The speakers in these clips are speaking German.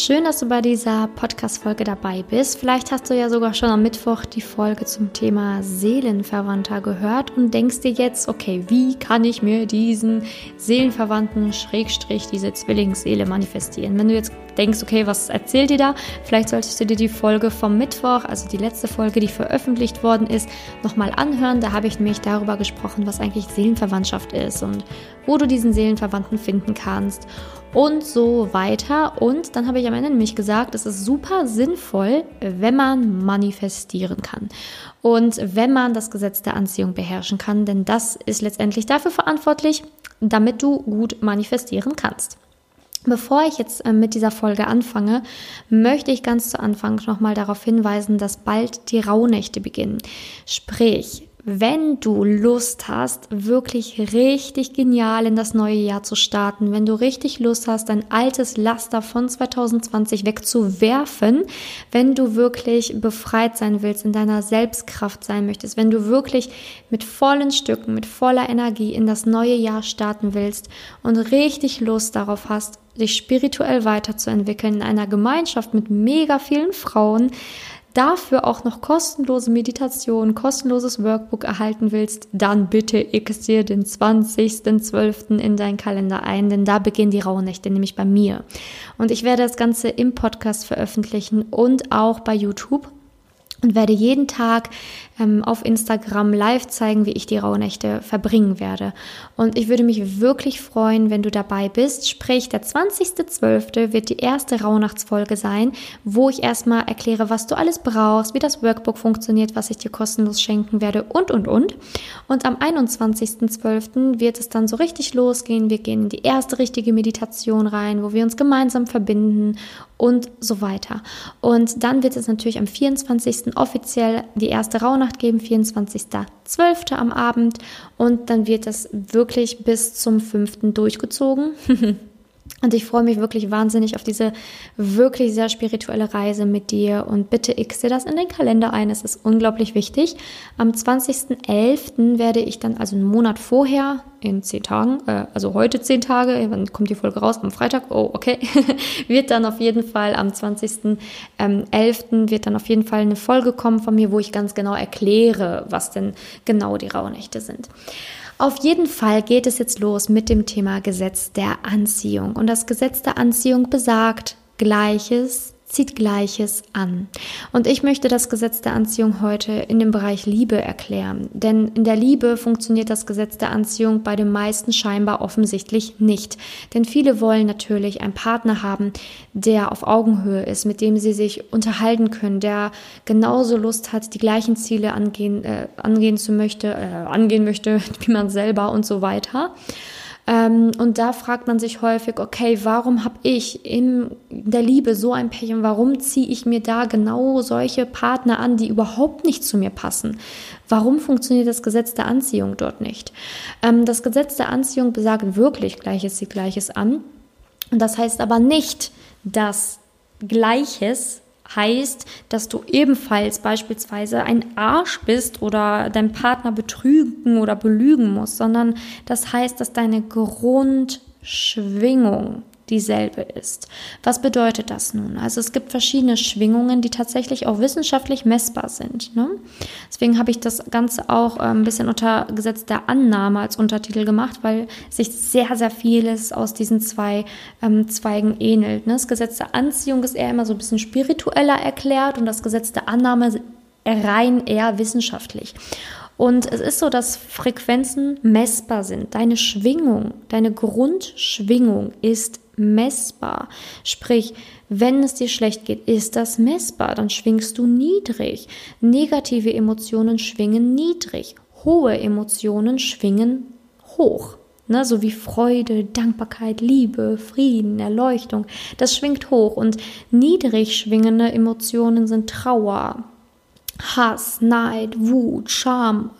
Schön, dass du bei dieser Podcast-Folge dabei bist. Vielleicht hast du ja sogar schon am Mittwoch die Folge zum Thema Seelenverwandter gehört und denkst dir jetzt, okay, wie kann ich mir diesen Seelenverwandten, Schrägstrich, diese Zwillingsseele manifestieren? Wenn du jetzt denkst, okay, was erzählt ihr da? Vielleicht solltest du dir die Folge vom Mittwoch, also die letzte Folge, die veröffentlicht worden ist, nochmal anhören. Da habe ich nämlich darüber gesprochen, was eigentlich Seelenverwandtschaft ist und wo du diesen Seelenverwandten finden kannst und so weiter. Und dann habe ich am Ende nämlich gesagt, es ist super sinnvoll, wenn man manifestieren kann. Und wenn man das Gesetz der Anziehung beherrschen kann, denn das ist letztendlich dafür verantwortlich, damit du gut manifestieren kannst. Bevor ich jetzt äh, mit dieser Folge anfange, möchte ich ganz zu Anfang nochmal darauf hinweisen, dass bald die Rauhnächte beginnen. Sprich, wenn du Lust hast, wirklich richtig genial in das neue Jahr zu starten, wenn du richtig Lust hast, dein altes Laster von 2020 wegzuwerfen, wenn du wirklich befreit sein willst, in deiner Selbstkraft sein möchtest, wenn du wirklich mit vollen Stücken, mit voller Energie in das neue Jahr starten willst und richtig Lust darauf hast, dich spirituell weiterzuentwickeln in einer Gemeinschaft mit mega vielen Frauen, dafür auch noch kostenlose Meditation, kostenloses Workbook erhalten willst, dann bitte x dir den 20.12. in deinen Kalender ein, denn da beginnen die Rauhnächte, nämlich bei mir. Und ich werde das Ganze im Podcast veröffentlichen und auch bei YouTube und werde jeden Tag ähm, auf Instagram live zeigen, wie ich die Rauhnächte verbringen werde. Und ich würde mich wirklich freuen, wenn du dabei bist. Sprich, der 20.12. wird die erste Rauhnachtsfolge sein, wo ich erstmal erkläre, was du alles brauchst, wie das Workbook funktioniert, was ich dir kostenlos schenken werde und, und, und. Und am 21.12. wird es dann so richtig losgehen. Wir gehen in die erste richtige Meditation rein, wo wir uns gemeinsam verbinden und so weiter. Und dann wird es natürlich am 24. offiziell die erste Rauhnacht Rauhnacht geben, 24.12. am Abend. Und dann wird das wirklich bis zum 5. durchgezogen. Und ich freue mich wirklich wahnsinnig auf diese wirklich sehr spirituelle Reise mit dir. Und bitte x dir das in den Kalender ein. Es ist unglaublich wichtig. Am 20.11. werde ich dann, also einen Monat vorher, in zehn Tagen, äh, also heute zehn Tage, wann kommt die Folge raus? Am Freitag? Oh, okay. wird dann auf jeden Fall am 20.11. Ähm, wird dann auf jeden Fall eine Folge kommen von mir, wo ich ganz genau erkläre, was denn genau die Rauhnächte sind. Auf jeden Fall geht es jetzt los mit dem Thema Gesetz der Anziehung. Und das Gesetz der Anziehung besagt Gleiches zieht Gleiches an. Und ich möchte das Gesetz der Anziehung heute in dem Bereich Liebe erklären. Denn in der Liebe funktioniert das Gesetz der Anziehung bei den meisten scheinbar offensichtlich nicht. Denn viele wollen natürlich einen Partner haben, der auf Augenhöhe ist, mit dem sie sich unterhalten können, der genauso Lust hat, die gleichen Ziele angehen, äh, angehen zu möchte, äh, angehen möchte, wie man selber und so weiter. Ähm, und da fragt man sich häufig, okay, warum habe ich in der Liebe so ein Pech und warum ziehe ich mir da genau solche Partner an, die überhaupt nicht zu mir passen? Warum funktioniert das Gesetz der Anziehung dort nicht? Ähm, das Gesetz der Anziehung besagt wirklich Gleiches zieht Gleiches an. Und das heißt aber nicht, dass Gleiches heißt, dass du ebenfalls beispielsweise ein Arsch bist oder deinen Partner betrügen oder belügen musst, sondern das heißt, dass deine Grundschwingung dieselbe ist. Was bedeutet das nun? Also es gibt verschiedene Schwingungen, die tatsächlich auch wissenschaftlich messbar sind. Ne? Deswegen habe ich das Ganze auch äh, ein bisschen unter Gesetz der Annahme als Untertitel gemacht, weil sich sehr, sehr vieles aus diesen zwei ähm, Zweigen ähnelt. Ne? Das Gesetz der Anziehung ist eher immer so ein bisschen spiritueller erklärt und das Gesetz der Annahme rein eher wissenschaftlich. Und es ist so, dass Frequenzen messbar sind. Deine Schwingung, deine Grundschwingung ist messbar. Sprich, wenn es dir schlecht geht, ist das messbar, dann schwingst du niedrig. Negative Emotionen schwingen niedrig. Hohe Emotionen schwingen hoch. Ne, so wie Freude, Dankbarkeit, Liebe, Frieden, Erleuchtung, das schwingt hoch. Und niedrig schwingende Emotionen sind Trauer, Hass, Neid, Wut, Scham,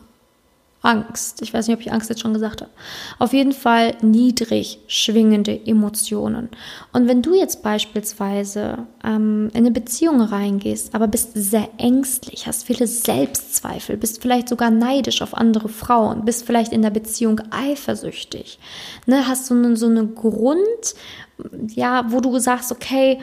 Angst. Ich weiß nicht, ob ich Angst jetzt schon gesagt habe. Auf jeden Fall niedrig schwingende Emotionen. Und wenn du jetzt beispielsweise ähm, in eine Beziehung reingehst, aber bist sehr ängstlich, hast viele Selbstzweifel, bist vielleicht sogar neidisch auf andere Frauen, bist vielleicht in der Beziehung eifersüchtig, ne, hast so eine, so eine Grund, ja, wo du sagst, okay,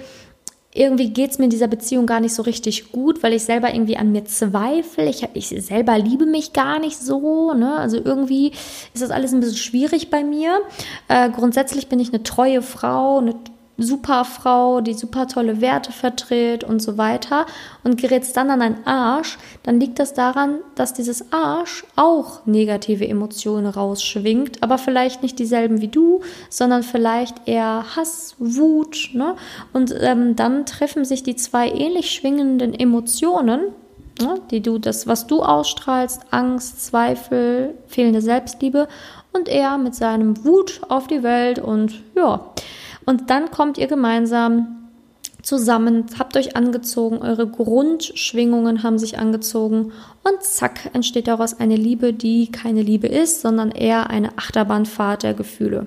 irgendwie geht es mir in dieser Beziehung gar nicht so richtig gut, weil ich selber irgendwie an mir zweifle. Ich, ich selber liebe mich gar nicht so. Ne? Also irgendwie ist das alles ein bisschen schwierig bei mir. Äh, grundsätzlich bin ich eine treue Frau, eine super Frau, die super tolle Werte vertritt und so weiter und gerätst dann an einen Arsch, dann liegt das daran, dass dieses Arsch auch negative Emotionen rausschwingt, aber vielleicht nicht dieselben wie du, sondern vielleicht eher Hass, Wut, ne? Und ähm, dann treffen sich die zwei ähnlich schwingenden Emotionen, ne? die du, das, was du ausstrahlst, Angst, Zweifel, fehlende Selbstliebe und er mit seinem Wut auf die Welt und ja, und dann kommt ihr gemeinsam zusammen, habt euch angezogen, eure Grundschwingungen haben sich angezogen und zack entsteht daraus eine Liebe, die keine Liebe ist, sondern eher eine Achterbahnfahrt der Gefühle.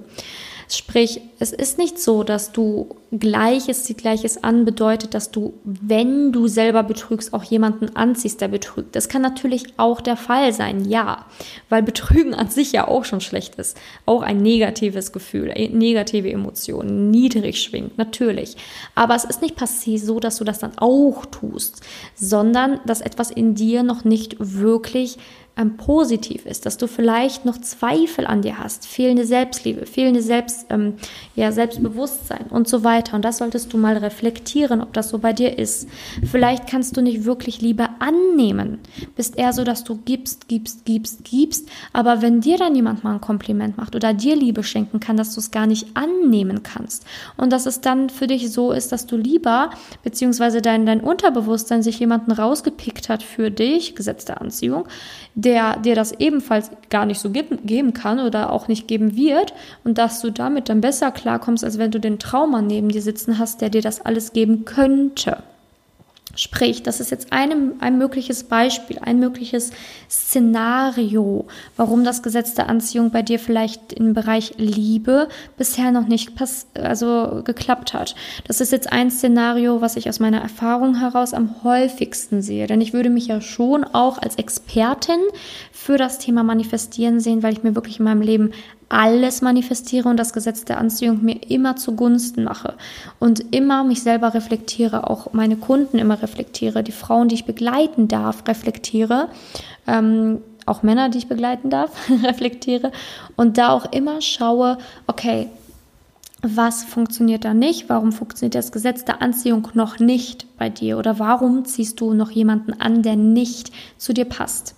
Sprich, es ist nicht so, dass du Gleiches zieht Gleiches an bedeutet, dass du, wenn du selber betrügst, auch jemanden anziehst, der betrügt. Das kann natürlich auch der Fall sein, ja, weil Betrügen an sich ja auch schon schlecht ist. Auch ein negatives Gefühl, äh, negative Emotionen, niedrig schwingt, natürlich. Aber es ist nicht passiert so, dass du das dann auch tust, sondern dass etwas in dir noch nicht wirklich ähm, positiv ist, dass du vielleicht noch Zweifel an dir hast, fehlende Selbstliebe, fehlende Selbst, ähm, ja, Selbstbewusstsein und so weiter. Und das solltest du mal reflektieren, ob das so bei dir ist. Vielleicht kannst du nicht wirklich Liebe annehmen. Bist eher so, dass du gibst, gibst, gibst, gibst. Aber wenn dir dann jemand mal ein Kompliment macht oder dir Liebe schenken kann, dass du es gar nicht annehmen kannst. Und dass es dann für dich so ist, dass du lieber, beziehungsweise dein, dein Unterbewusstsein sich jemanden rausgepickt hat für dich, Gesetz der Anziehung, der dir das ebenfalls gar nicht so geben, geben kann oder auch nicht geben wird und dass du damit dann besser klarkommst, als wenn du den Trauma neben dir sitzen hast, der dir das alles geben könnte. Sprich, das ist jetzt ein, ein mögliches Beispiel, ein mögliches Szenario, warum das Gesetz der Anziehung bei dir vielleicht im Bereich Liebe bisher noch nicht also geklappt hat. Das ist jetzt ein Szenario, was ich aus meiner Erfahrung heraus am häufigsten sehe. Denn ich würde mich ja schon auch als Expertin für das Thema Manifestieren sehen, weil ich mir wirklich in meinem Leben alles manifestiere und das Gesetz der Anziehung mir immer zugunsten mache und immer mich selber reflektiere, auch meine Kunden immer reflektiere, die Frauen, die ich begleiten darf, reflektiere, ähm, auch Männer, die ich begleiten darf, reflektiere und da auch immer schaue, okay, was funktioniert da nicht? Warum funktioniert das Gesetz der Anziehung noch nicht bei dir? Oder warum ziehst du noch jemanden an, der nicht zu dir passt?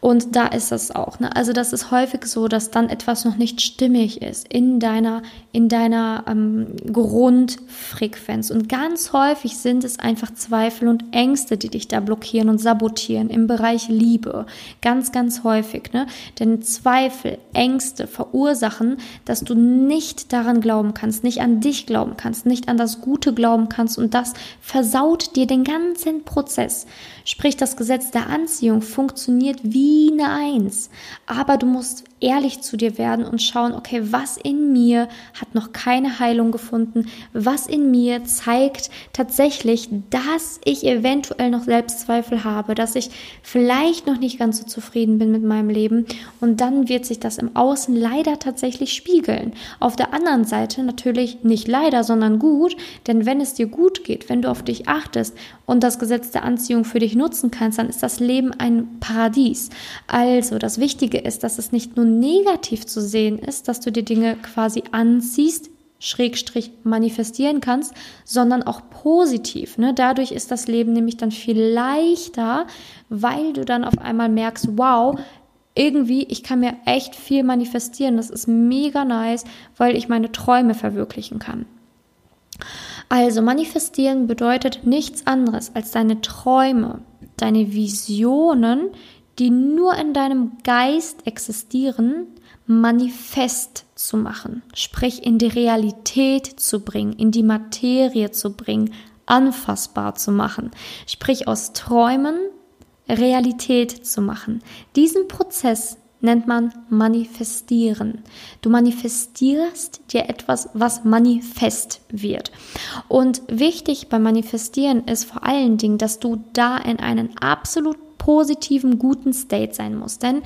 Und da ist es auch. Ne? Also das ist häufig so, dass dann etwas noch nicht stimmig ist in deiner, in deiner ähm, Grundfrequenz. Und ganz häufig sind es einfach Zweifel und Ängste, die dich da blockieren und sabotieren im Bereich Liebe. Ganz, ganz häufig. Ne? Denn Zweifel, Ängste verursachen, dass du nicht daran glauben kannst, nicht an dich glauben kannst, nicht an das Gute glauben kannst. Und das versaut dir den ganzen Prozess. Sprich, das Gesetz der Anziehung funktioniert wie eine Eins. Aber du musst ehrlich zu dir werden und schauen, okay, was in mir hat noch keine Heilung gefunden, was in mir zeigt tatsächlich, dass ich eventuell noch Selbstzweifel habe, dass ich vielleicht noch nicht ganz so zufrieden bin mit meinem Leben und dann wird sich das im Außen leider tatsächlich spiegeln. Auf der anderen Seite natürlich nicht leider, sondern gut, denn wenn es dir gut geht, wenn du auf dich achtest und das Gesetz der Anziehung für dich nutzen kannst, dann ist das Leben ein Paradies. Also das Wichtige ist, dass es nicht nur negativ zu sehen ist, dass du die Dinge quasi anziehst, Schrägstrich manifestieren kannst, sondern auch positiv. Ne? Dadurch ist das Leben nämlich dann viel leichter, weil du dann auf einmal merkst, wow, irgendwie, ich kann mir echt viel manifestieren. Das ist mega nice, weil ich meine Träume verwirklichen kann. Also manifestieren bedeutet nichts anderes als deine Träume, deine Visionen, die nur in deinem Geist existieren, manifest zu machen, sprich in die Realität zu bringen, in die Materie zu bringen, anfassbar zu machen, sprich aus Träumen Realität zu machen. Diesen Prozess nennt man manifestieren. Du manifestierst dir etwas, was manifest wird. Und wichtig beim Manifestieren ist vor allen Dingen, dass du da in einen absolut positiven, guten State sein muss. Denn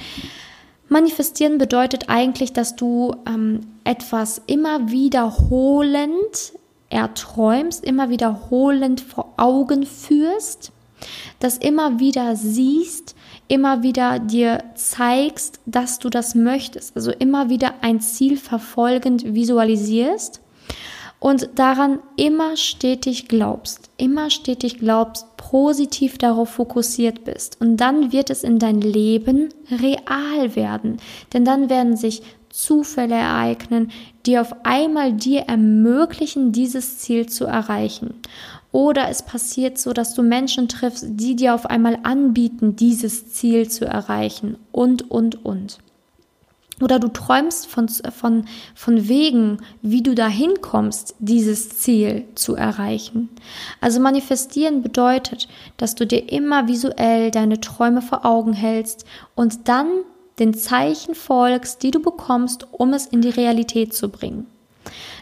manifestieren bedeutet eigentlich, dass du ähm, etwas immer wiederholend erträumst, immer wiederholend vor Augen führst, das immer wieder siehst, immer wieder dir zeigst, dass du das möchtest. Also immer wieder ein Ziel verfolgend visualisierst und daran immer stetig glaubst, immer stetig glaubst, positiv darauf fokussiert bist. Und dann wird es in dein Leben real werden. Denn dann werden sich Zufälle ereignen, die auf einmal dir ermöglichen, dieses Ziel zu erreichen. Oder es passiert so, dass du Menschen triffst, die dir auf einmal anbieten, dieses Ziel zu erreichen. Und, und, und. Oder du träumst von, von, von Wegen, wie du dahin kommst, dieses Ziel zu erreichen. Also manifestieren bedeutet, dass du dir immer visuell deine Träume vor Augen hältst und dann den Zeichen folgst, die du bekommst, um es in die Realität zu bringen.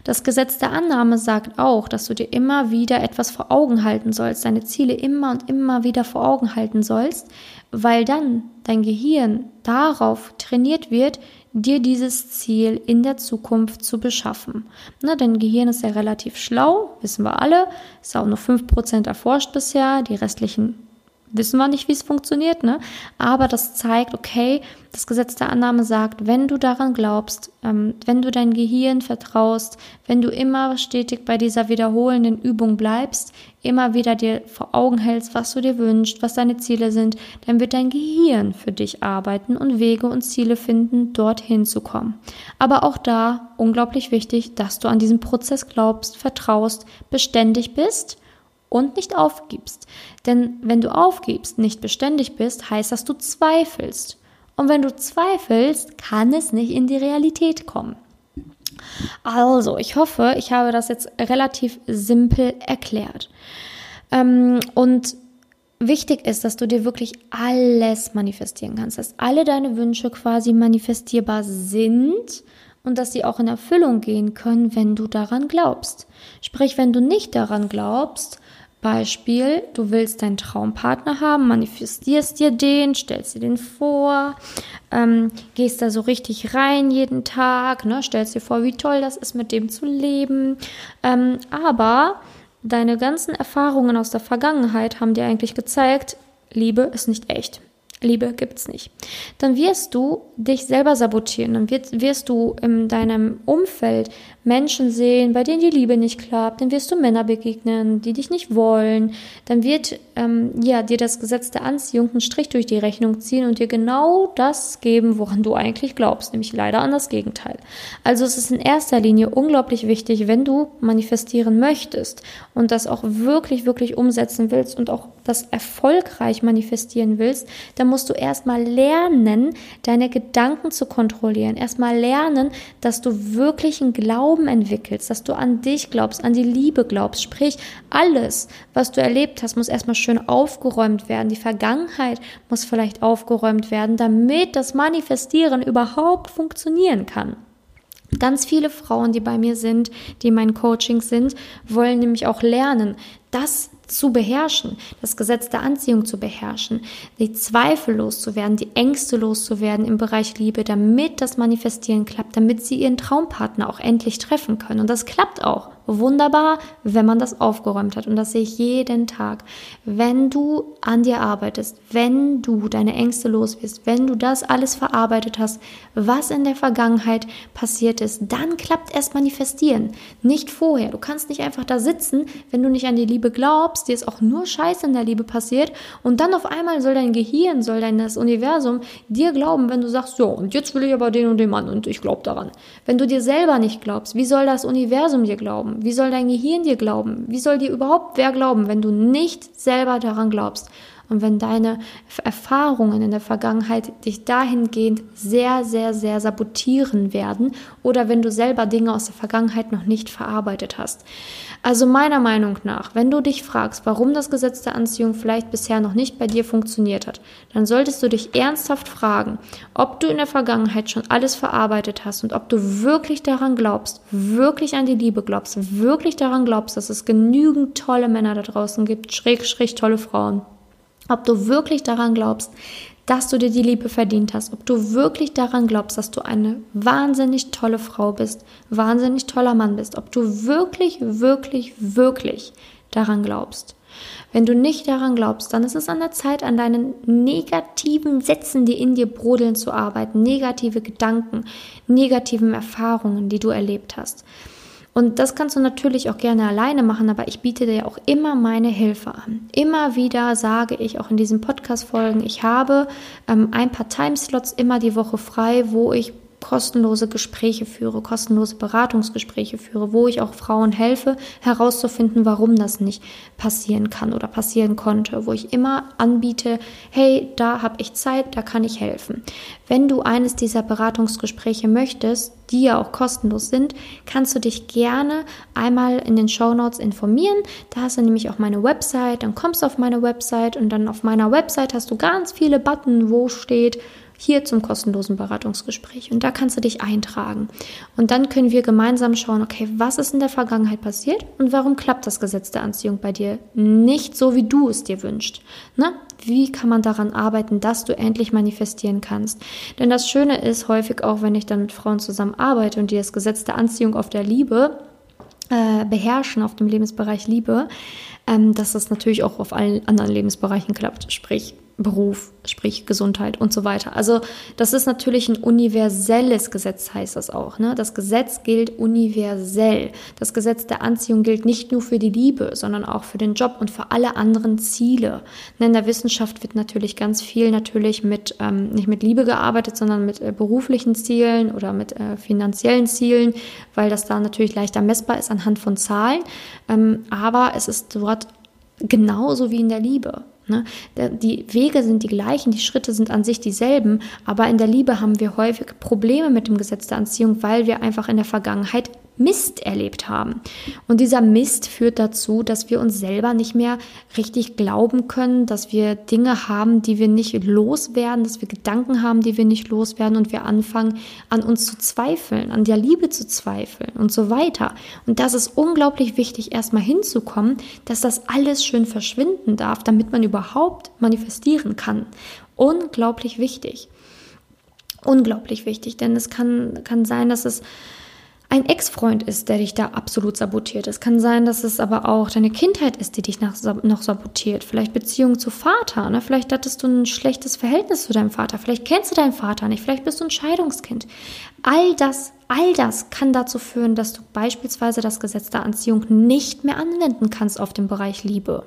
Das Gesetz der Annahme sagt auch, dass du dir immer wieder etwas vor Augen halten sollst, deine Ziele immer und immer wieder vor Augen halten sollst, weil dann dein Gehirn darauf trainiert wird, dir dieses Ziel in der Zukunft zu beschaffen. Na, dein Gehirn ist ja relativ schlau, wissen wir alle, ist auch nur 5% erforscht bisher, die restlichen wissen wir nicht, wie es funktioniert, ne? Aber das zeigt, okay, das Gesetz der Annahme sagt, wenn du daran glaubst, ähm, wenn du dein Gehirn vertraust, wenn du immer stetig bei dieser wiederholenden Übung bleibst, immer wieder dir vor Augen hältst, was du dir wünschst, was deine Ziele sind, dann wird dein Gehirn für dich arbeiten und Wege und Ziele finden, dorthin zu kommen. Aber auch da unglaublich wichtig, dass du an diesen Prozess glaubst, vertraust, beständig bist und nicht aufgibst. Denn wenn du aufgibst, nicht beständig bist, heißt das, du zweifelst. Und wenn du zweifelst, kann es nicht in die Realität kommen. Also, ich hoffe, ich habe das jetzt relativ simpel erklärt. Ähm, und wichtig ist, dass du dir wirklich alles manifestieren kannst, dass alle deine Wünsche quasi manifestierbar sind und dass sie auch in Erfüllung gehen können, wenn du daran glaubst. Sprich, wenn du nicht daran glaubst, Beispiel, du willst deinen Traumpartner haben, manifestierst dir den, stellst dir den vor, ähm, gehst da so richtig rein jeden Tag, ne, stellst dir vor, wie toll das ist, mit dem zu leben. Ähm, aber deine ganzen Erfahrungen aus der Vergangenheit haben dir eigentlich gezeigt, Liebe ist nicht echt. Liebe gibt's nicht. Dann wirst du dich selber sabotieren. Dann wirst, wirst du in deinem Umfeld Menschen sehen, bei denen die Liebe nicht klappt, dann wirst du Männer begegnen, die dich nicht wollen, dann wird ähm, ja dir das Gesetz der Anziehung einen Strich durch die Rechnung ziehen und dir genau das geben, woran du eigentlich glaubst, nämlich leider an das Gegenteil. Also es ist in erster Linie unglaublich wichtig, wenn du manifestieren möchtest und das auch wirklich, wirklich umsetzen willst und auch das erfolgreich manifestieren willst, dann musst du erstmal lernen, deine Gedanken zu kontrollieren, erstmal lernen, dass du wirklich einen Glauben Glauben entwickelst, dass du an dich glaubst, an die Liebe glaubst. Sprich, alles, was du erlebt hast, muss erstmal schön aufgeräumt werden. Die Vergangenheit muss vielleicht aufgeräumt werden, damit das Manifestieren überhaupt funktionieren kann. Ganz viele Frauen, die bei mir sind, die in meinen Coachings sind, wollen nämlich auch lernen, das zu beherrschen, das Gesetz der Anziehung zu beherrschen, die Zweifel loszuwerden, die Ängste loszuwerden im Bereich Liebe, damit das Manifestieren klappt, damit sie ihren Traumpartner auch endlich treffen können. Und das klappt auch wunderbar, wenn man das aufgeräumt hat. Und das sehe ich jeden Tag. Wenn du an dir arbeitest, wenn du deine Ängste los wirst, wenn du das alles verarbeitet hast, was in der Vergangenheit passiert ist, dann klappt erst manifestieren. Nicht vorher. Du kannst nicht einfach da sitzen, wenn du nicht an die Liebe glaubst, dir ist auch nur Scheiße in der Liebe passiert und dann auf einmal soll dein Gehirn, soll dein das Universum dir glauben, wenn du sagst, so, und jetzt will ich aber den und den Mann und ich glaube daran. Wenn du dir selber nicht glaubst, wie soll das Universum dir glauben? Wie soll dein Gehirn dir glauben? Wie soll dir überhaupt wer glauben, wenn du nicht selber daran glaubst? Und wenn deine Erfahrungen in der Vergangenheit dich dahingehend sehr, sehr, sehr sabotieren werden oder wenn du selber Dinge aus der Vergangenheit noch nicht verarbeitet hast. Also meiner Meinung nach, wenn du dich fragst, warum das Gesetz der Anziehung vielleicht bisher noch nicht bei dir funktioniert hat, dann solltest du dich ernsthaft fragen, ob du in der Vergangenheit schon alles verarbeitet hast und ob du wirklich daran glaubst, wirklich an die Liebe glaubst, wirklich daran glaubst, dass es genügend tolle Männer da draußen gibt, schräg, schräg tolle Frauen. Ob du wirklich daran glaubst, dass du dir die Liebe verdient hast, ob du wirklich daran glaubst, dass du eine wahnsinnig tolle Frau bist, wahnsinnig toller Mann bist, ob du wirklich, wirklich, wirklich daran glaubst. Wenn du nicht daran glaubst, dann ist es an der Zeit, an deinen negativen Sätzen, die in dir brodeln, zu arbeiten, negative Gedanken, negativen Erfahrungen, die du erlebt hast. Und das kannst du natürlich auch gerne alleine machen, aber ich biete dir auch immer meine Hilfe an. Immer wieder sage ich auch in diesen Podcast-Folgen, ich habe ähm, ein paar Timeslots immer die Woche frei, wo ich kostenlose Gespräche führe, kostenlose Beratungsgespräche führe, wo ich auch Frauen helfe, herauszufinden, warum das nicht passieren kann oder passieren konnte, wo ich immer anbiete, hey, da habe ich Zeit, da kann ich helfen. Wenn du eines dieser Beratungsgespräche möchtest, die ja auch kostenlos sind, kannst du dich gerne einmal in den Show Notes informieren. Da hast du nämlich auch meine Website, dann kommst du auf meine Website und dann auf meiner Website hast du ganz viele Button, wo steht, hier zum kostenlosen Beratungsgespräch. Und da kannst du dich eintragen. Und dann können wir gemeinsam schauen, okay, was ist in der Vergangenheit passiert und warum klappt das Gesetz der Anziehung bei dir nicht so, wie du es dir wünschst. Ne? Wie kann man daran arbeiten, dass du endlich manifestieren kannst? Denn das Schöne ist häufig auch, wenn ich dann mit Frauen zusammen arbeite und die das Gesetz der Anziehung auf der Liebe äh, beherrschen, auf dem Lebensbereich Liebe, ähm, dass das natürlich auch auf allen anderen Lebensbereichen klappt. Sprich, Beruf, sprich Gesundheit und so weiter. Also das ist natürlich ein universelles Gesetz, heißt das auch. Ne? Das Gesetz gilt universell. Das Gesetz der Anziehung gilt nicht nur für die Liebe, sondern auch für den Job und für alle anderen Ziele. In der Wissenschaft wird natürlich ganz viel natürlich mit ähm, nicht mit Liebe gearbeitet, sondern mit äh, beruflichen Zielen oder mit äh, finanziellen Zielen, weil das da natürlich leichter messbar ist anhand von Zahlen. Ähm, aber es ist dort genauso wie in der Liebe. Ne? Die Wege sind die gleichen, die Schritte sind an sich dieselben, aber in der Liebe haben wir häufig Probleme mit dem Gesetz der Anziehung, weil wir einfach in der Vergangenheit Mist erlebt haben. Und dieser Mist führt dazu, dass wir uns selber nicht mehr richtig glauben können, dass wir Dinge haben, die wir nicht loswerden, dass wir Gedanken haben, die wir nicht loswerden und wir anfangen an uns zu zweifeln, an der Liebe zu zweifeln und so weiter. Und das ist unglaublich wichtig, erstmal hinzukommen, dass das alles schön verschwinden darf, damit man überhaupt manifestieren kann. Unglaublich wichtig. Unglaublich wichtig, denn es kann, kann sein, dass es ein Ex-Freund ist, der dich da absolut sabotiert. Es kann sein, dass es aber auch deine Kindheit ist, die dich noch sabotiert. Vielleicht Beziehung zu Vater. Ne? Vielleicht hattest du ein schlechtes Verhältnis zu deinem Vater. Vielleicht kennst du deinen Vater nicht. Vielleicht bist du ein Scheidungskind. All das, all das kann dazu führen, dass du beispielsweise das Gesetz der Anziehung nicht mehr anwenden kannst auf den Bereich Liebe.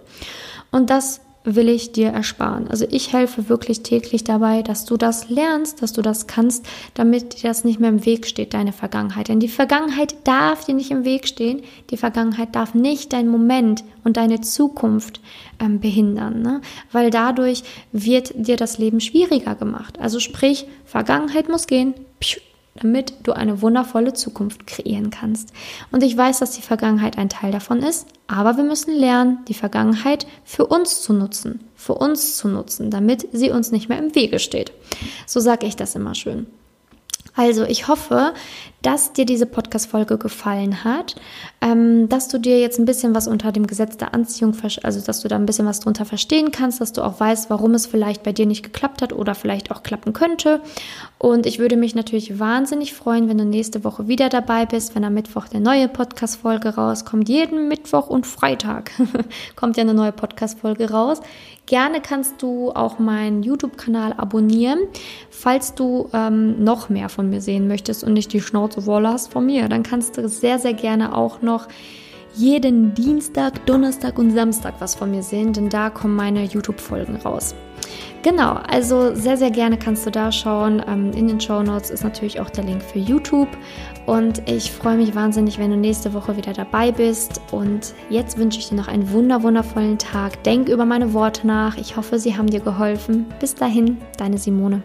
Und das will ich dir ersparen. Also ich helfe wirklich täglich dabei, dass du das lernst, dass du das kannst, damit dir das nicht mehr im Weg steht, deine Vergangenheit. Denn die Vergangenheit darf dir nicht im Weg stehen. Die Vergangenheit darf nicht dein Moment und deine Zukunft ähm, behindern, ne? weil dadurch wird dir das Leben schwieriger gemacht. Also sprich, Vergangenheit muss gehen. Pschuh, damit du eine wundervolle Zukunft kreieren kannst. Und ich weiß, dass die Vergangenheit ein Teil davon ist, aber wir müssen lernen, die Vergangenheit für uns zu nutzen, für uns zu nutzen, damit sie uns nicht mehr im Wege steht. So sage ich das immer schön. Also, ich hoffe, dass dir diese Podcast-Folge gefallen hat, ähm, dass du dir jetzt ein bisschen was unter dem Gesetz der Anziehung, also dass du da ein bisschen was drunter verstehen kannst, dass du auch weißt, warum es vielleicht bei dir nicht geklappt hat oder vielleicht auch klappen könnte. Und ich würde mich natürlich wahnsinnig freuen, wenn du nächste Woche wieder dabei bist, wenn am Mittwoch eine neue Podcast-Folge rauskommt. Jeden Mittwoch und Freitag kommt ja eine neue Podcast-Folge raus. Gerne kannst du auch meinen YouTube-Kanal abonnieren, falls du ähm, noch mehr von mir sehen möchtest und nicht die Schnauze voll hast von mir, dann kannst du sehr, sehr gerne auch noch jeden Dienstag, Donnerstag und Samstag was von mir sehen, denn da kommen meine YouTube-Folgen raus. Genau, also sehr, sehr gerne kannst du da schauen. Ähm, in den Show Notes ist natürlich auch der Link für YouTube. Und ich freue mich wahnsinnig, wenn du nächste Woche wieder dabei bist. Und jetzt wünsche ich dir noch einen wunder, wundervollen Tag. Denk über meine Worte nach. Ich hoffe, sie haben dir geholfen. Bis dahin, deine Simone.